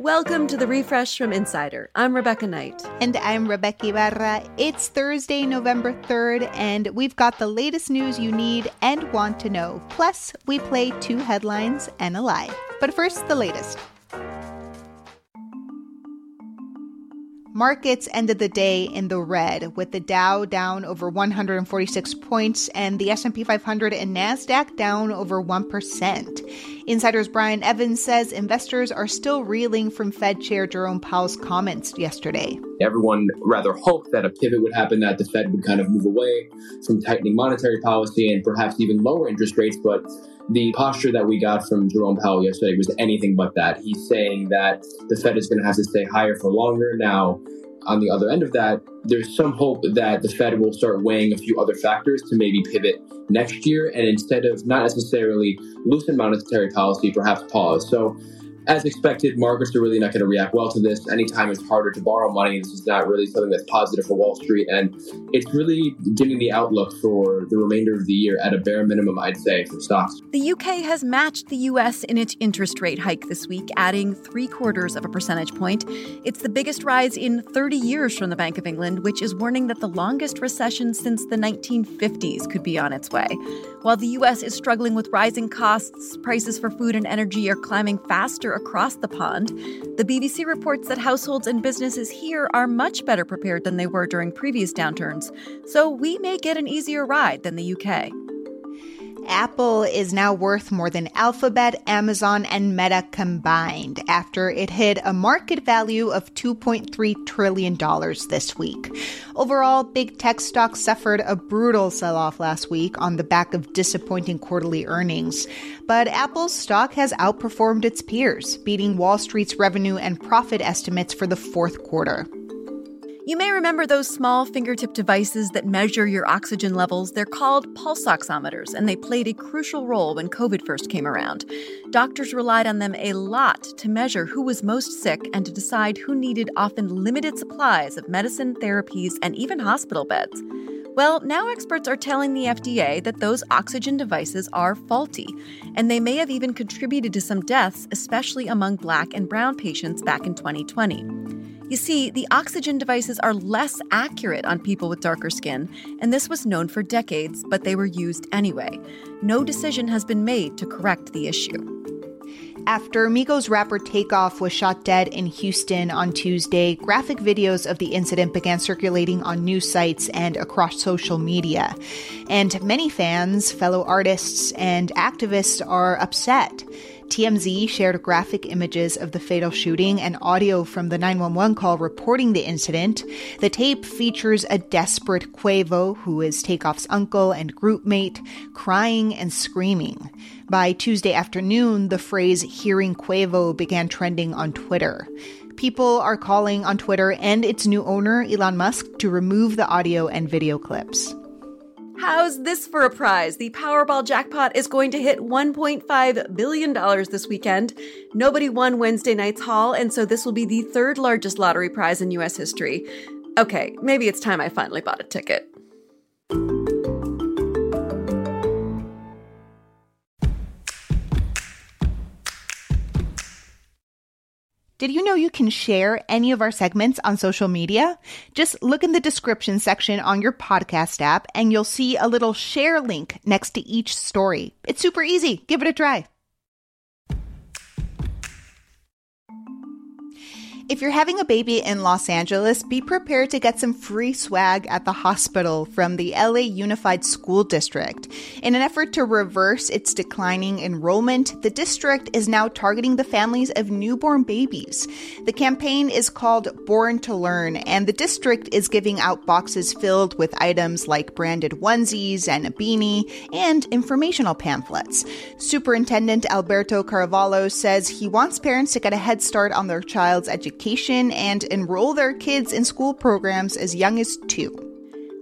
Welcome to the refresh from Insider. I'm Rebecca Knight. And I'm Rebeca Ibarra. It's Thursday, November 3rd, and we've got the latest news you need and want to know. Plus, we play two headlines and a lie. But first, the latest. Markets ended the day in the red with the Dow down over 146 points and the S&P 500 and Nasdaq down over 1%. Insider's Brian Evans says investors are still reeling from Fed Chair Jerome Powell's comments yesterday. Everyone rather hoped that a pivot would happen that the Fed would kind of move away from tightening monetary policy and perhaps even lower interest rates, but the posture that we got from Jerome Powell yesterday was anything but that. He's saying that the Fed is going to have to stay higher for longer. Now, on the other end of that, there's some hope that the Fed will start weighing a few other factors to maybe pivot next year and instead of not necessarily loosen monetary policy, perhaps pause. So as expected, markets are really not going to react well to this. Anytime it's harder to borrow money, this is not really something that's positive for Wall Street. And it's really dimming the outlook for the remainder of the year at a bare minimum, I'd say, for stocks. The UK has matched the US in its interest rate hike this week, adding three quarters of a percentage point. It's the biggest rise in 30 years from the Bank of England, which is warning that the longest recession since the 1950s could be on its way. While the US is struggling with rising costs, prices for food and energy are climbing faster across the pond. The BBC reports that households and businesses here are much better prepared than they were during previous downturns, so we may get an easier ride than the UK. Apple is now worth more than Alphabet, Amazon, and Meta combined after it hit a market value of $2.3 trillion this week. Overall, big tech stocks suffered a brutal sell off last week on the back of disappointing quarterly earnings. But Apple's stock has outperformed its peers, beating Wall Street's revenue and profit estimates for the fourth quarter. You may remember those small fingertip devices that measure your oxygen levels. They're called pulse oximeters, and they played a crucial role when COVID first came around. Doctors relied on them a lot to measure who was most sick and to decide who needed often limited supplies of medicine, therapies, and even hospital beds. Well, now experts are telling the FDA that those oxygen devices are faulty, and they may have even contributed to some deaths, especially among black and brown patients back in 2020. You see, the oxygen devices are less accurate on people with darker skin, and this was known for decades, but they were used anyway. No decision has been made to correct the issue. After Migos rapper Takeoff was shot dead in Houston on Tuesday, graphic videos of the incident began circulating on news sites and across social media. And many fans, fellow artists, and activists are upset. TMZ shared graphic images of the fatal shooting and audio from the 911 call reporting the incident. The tape features a desperate Quavo, who is Takeoff's uncle and groupmate, crying and screaming. By Tuesday afternoon, the phrase hearing Quavo began trending on Twitter. People are calling on Twitter and its new owner, Elon Musk, to remove the audio and video clips. How's this for a prize? The Powerball jackpot is going to hit $1.5 billion this weekend. Nobody won Wednesday night's haul, and so this will be the third largest lottery prize in US history. Okay, maybe it's time I finally bought a ticket. Did you know you can share any of our segments on social media? Just look in the description section on your podcast app and you'll see a little share link next to each story. It's super easy. Give it a try. If you're having a baby in Los Angeles, be prepared to get some free swag at the hospital from the LA Unified School District. In an effort to reverse its declining enrollment, the district is now targeting the families of newborn babies. The campaign is called Born to Learn, and the district is giving out boxes filled with items like branded onesies and a beanie and informational pamphlets. Superintendent Alberto Carvalho says he wants parents to get a head start on their child's education education and enroll their kids in school programs as young as two.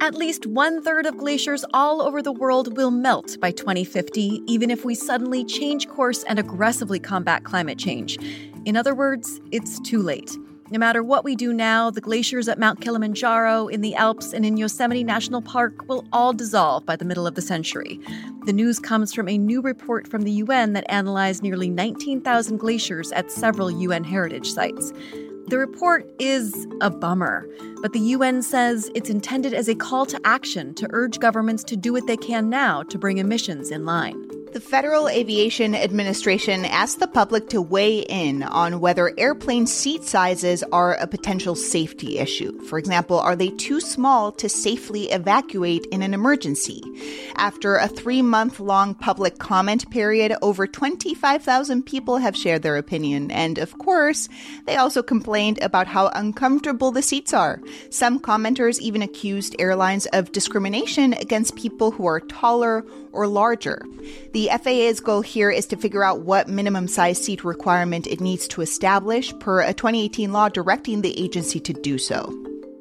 At least one third of glaciers all over the world will melt by 2050, even if we suddenly change course and aggressively combat climate change. In other words, it's too late. No matter what we do now, the glaciers at Mount Kilimanjaro, in the Alps, and in Yosemite National Park will all dissolve by the middle of the century. The news comes from a new report from the UN that analyzed nearly 19,000 glaciers at several UN heritage sites. The report is a bummer, but the UN says it's intended as a call to action to urge governments to do what they can now to bring emissions in line. The Federal Aviation Administration asked the public to weigh in on whether airplane seat sizes are a potential safety issue. For example, are they too small to safely evacuate in an emergency? After a three month long public comment period, over 25,000 people have shared their opinion. And of course, they also complained about how uncomfortable the seats are. Some commenters even accused airlines of discrimination against people who are taller or larger. The FAA's goal here is to figure out what minimum size seat requirement it needs to establish per a 2018 law directing the agency to do so.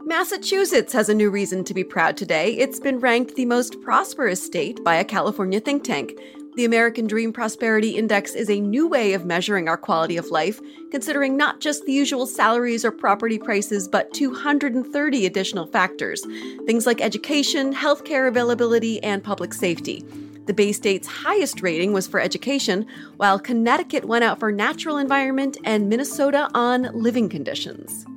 Massachusetts has a new reason to be proud today. It's been ranked the most prosperous state by a California think tank. The American Dream Prosperity Index is a new way of measuring our quality of life, considering not just the usual salaries or property prices, but 230 additional factors. Things like education, healthcare availability, and public safety. The Bay State's highest rating was for education, while Connecticut went out for natural environment and Minnesota on living conditions.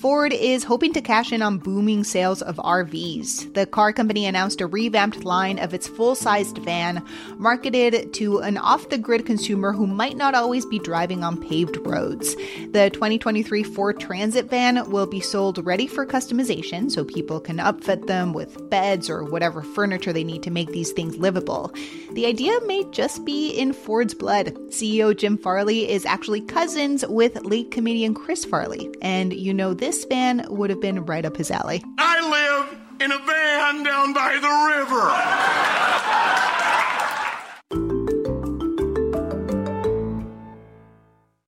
Ford is hoping to cash in on booming sales of RVs. The car company announced a revamped line of its full sized van, marketed to an off the grid consumer who might not always be driving on paved roads. The 2023 Ford Transit van will be sold ready for customization so people can upfit them with beds or whatever furniture they need to make these things livable. The idea may just be in Ford's blood. CEO Jim Farley is actually cousins with late comedian Chris Farley, and you know this this van would have been right up his alley. I live in a van down by the river.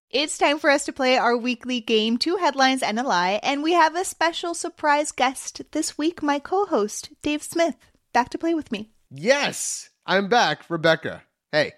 It's time for us to play our weekly game, Two Headlines and a Lie, and we have a special surprise guest this week, my co host, Dave Smith, back to play with me. Yes, I'm back, Rebecca. Hey,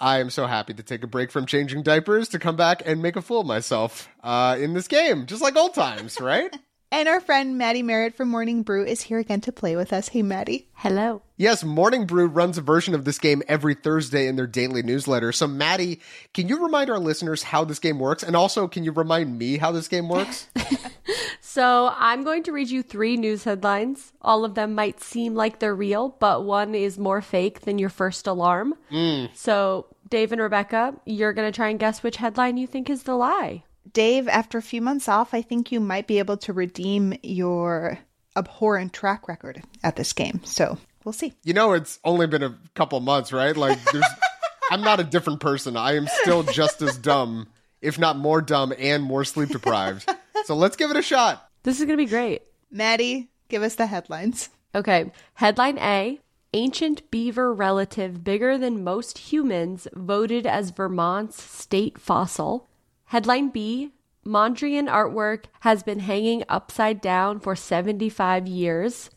I am so happy to take a break from changing diapers to come back and make a fool of myself uh, in this game, just like old times, right? and our friend Maddie Merritt from Morning Brew is here again to play with us. Hey, Maddie. Hello. Yes, Morning Brew runs a version of this game every Thursday in their daily newsletter. So, Maddie, can you remind our listeners how this game works? And also, can you remind me how this game works? so, I'm going to read you three news headlines. All of them might seem like they're real, but one is more fake than your first alarm. Mm. So, Dave and Rebecca, you're going to try and guess which headline you think is the lie. Dave, after a few months off, I think you might be able to redeem your abhorrent track record at this game. So we'll see. You know, it's only been a couple months, right? Like, there's, I'm not a different person. I am still just as dumb, if not more dumb and more sleep deprived. So let's give it a shot. This is going to be great. Maddie, give us the headlines. Okay. Headline A Ancient beaver relative bigger than most humans voted as Vermont's state fossil. Headline B Mondrian artwork has been hanging upside down for 75 years.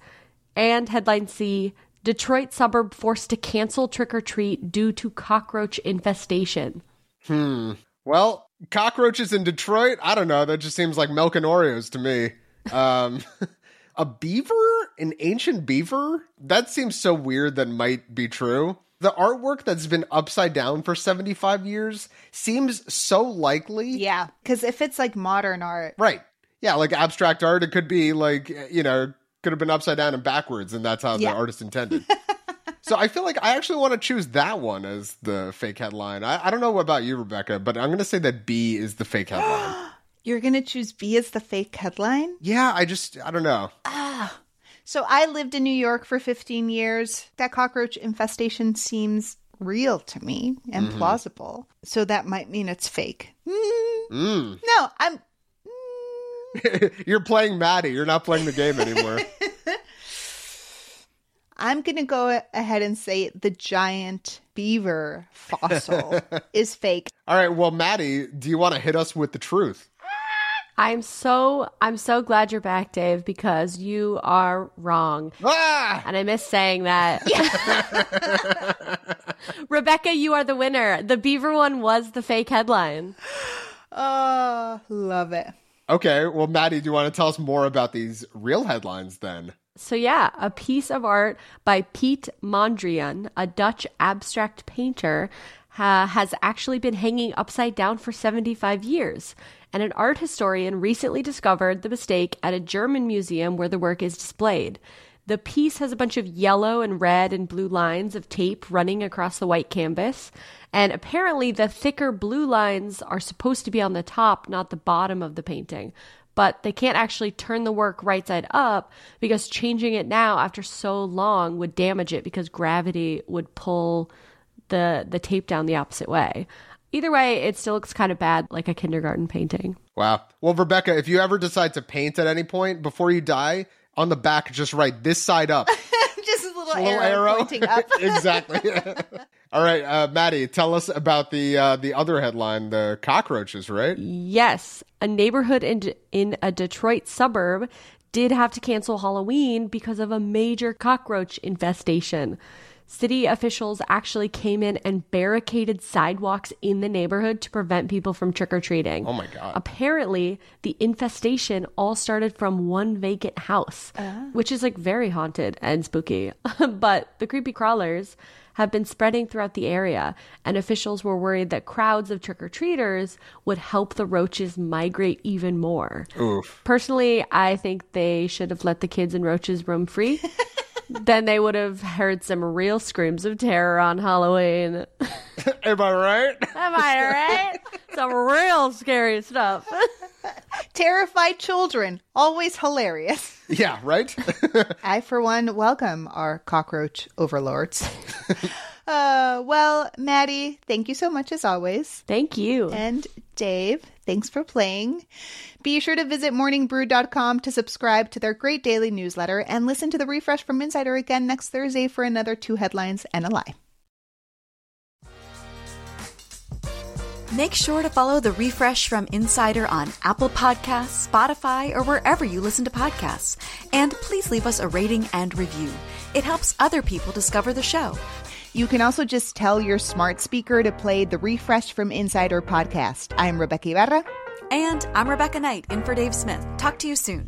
And headline C Detroit suburb forced to cancel trick or treat due to cockroach infestation. Hmm. Well, cockroaches in Detroit? I don't know. That just seems like milk and Oreos to me. Um, a beaver? An ancient beaver? That seems so weird that might be true the artwork that's been upside down for 75 years seems so likely. Yeah, because if it's like modern art. Right. Yeah, like abstract art, it could be like, you know, could have been upside down and backwards, and that's how yeah. the artist intended. so I feel like I actually want to choose that one as the fake headline. I, I don't know about you, Rebecca, but I'm going to say that B is the fake headline. You're going to choose B as the fake headline? Yeah, I just, I don't know. Ah. So I lived in New York for 15 years. That cockroach infestation seems real to me and Mhm. plausible. So that might mean it's fake. Mm, Mm. No, I'm You're playing Maddie. You're not playing the game anymore. I'm going to go ahead and say the giant beaver fossil is fake. All right. Well, Maddie, do you want to hit us with the truth? I'm so I'm so glad you're back, Dave, because you are wrong. Ah! And I miss saying that. Rebecca, you are the winner. The beaver one was the fake headline. Oh, love it. Okay. Well, Maddie, do you want to tell us more about these real headlines then? So yeah, a piece of art by Piet Mondrian, a Dutch abstract painter, ha- has actually been hanging upside down for 75 years. And an art historian recently discovered the mistake at a German museum where the work is displayed. The piece has a bunch of yellow and red and blue lines of tape running across the white canvas. And apparently, the thicker blue lines are supposed to be on the top, not the bottom of the painting but they can't actually turn the work right side up because changing it now after so long would damage it because gravity would pull the the tape down the opposite way. Either way, it still looks kind of bad like a kindergarten painting. Wow. Well, Rebecca, if you ever decide to paint at any point before you die, on the back, just write this side up. Just a little, A little arrow, arrow. pointing up. exactly. All right, uh, Maddie, tell us about the uh, the other headline, the cockroaches, right? Yes, a neighborhood in in a Detroit suburb did have to cancel Halloween because of a major cockroach infestation. City officials actually came in and barricaded sidewalks in the neighborhood to prevent people from trick or treating. Oh my god. Apparently, the infestation all started from one vacant house, ah. which is like very haunted and spooky. but the creepy crawlers have been spreading throughout the area, and officials were worried that crowds of trick or treaters would help the roaches migrate even more. Oof. Personally, I think they should have let the kids and roaches roam free. then they would have heard some real screams of terror on Halloween. Am I right? Am I right? Some real scary stuff. Terrified children, always hilarious. Yeah, right? I, for one, welcome our cockroach overlords. uh, well, Maddie, thank you so much as always. Thank you. And Dave, thanks for playing. Be sure to visit morningbrew.com to subscribe to their great daily newsletter and listen to the refresh from Insider again next Thursday for another two headlines and a lie. Make sure to follow the refresh from Insider on Apple Podcasts, Spotify, or wherever you listen to podcasts. And please leave us a rating and review. It helps other people discover the show. You can also just tell your smart speaker to play the refresh from Insider podcast. I'm Rebeca Ibarra. And I'm Rebecca Knight, in for Dave Smith. Talk to you soon.